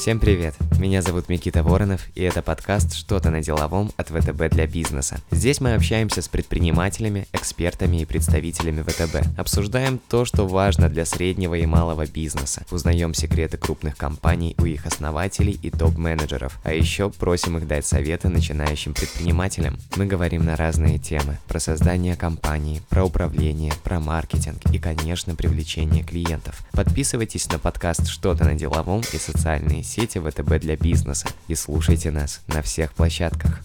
Всем привет! Меня зовут Микита Воронов, и это подкаст «Что-то на деловом» от ВТБ для бизнеса. Здесь мы общаемся с предпринимателями, экспертами и представителями ВТБ. Обсуждаем то, что важно для среднего и малого бизнеса. Узнаем секреты крупных компаний у их основателей и топ-менеджеров. А еще просим их дать советы начинающим предпринимателям. Мы говорим на разные темы. Про создание компании, про управление, про маркетинг и, конечно, привлечение клиентов. Подписывайтесь на подкаст «Что-то на деловом» и социальные сети ВТБ для бизнеса и слушайте нас на всех площадках.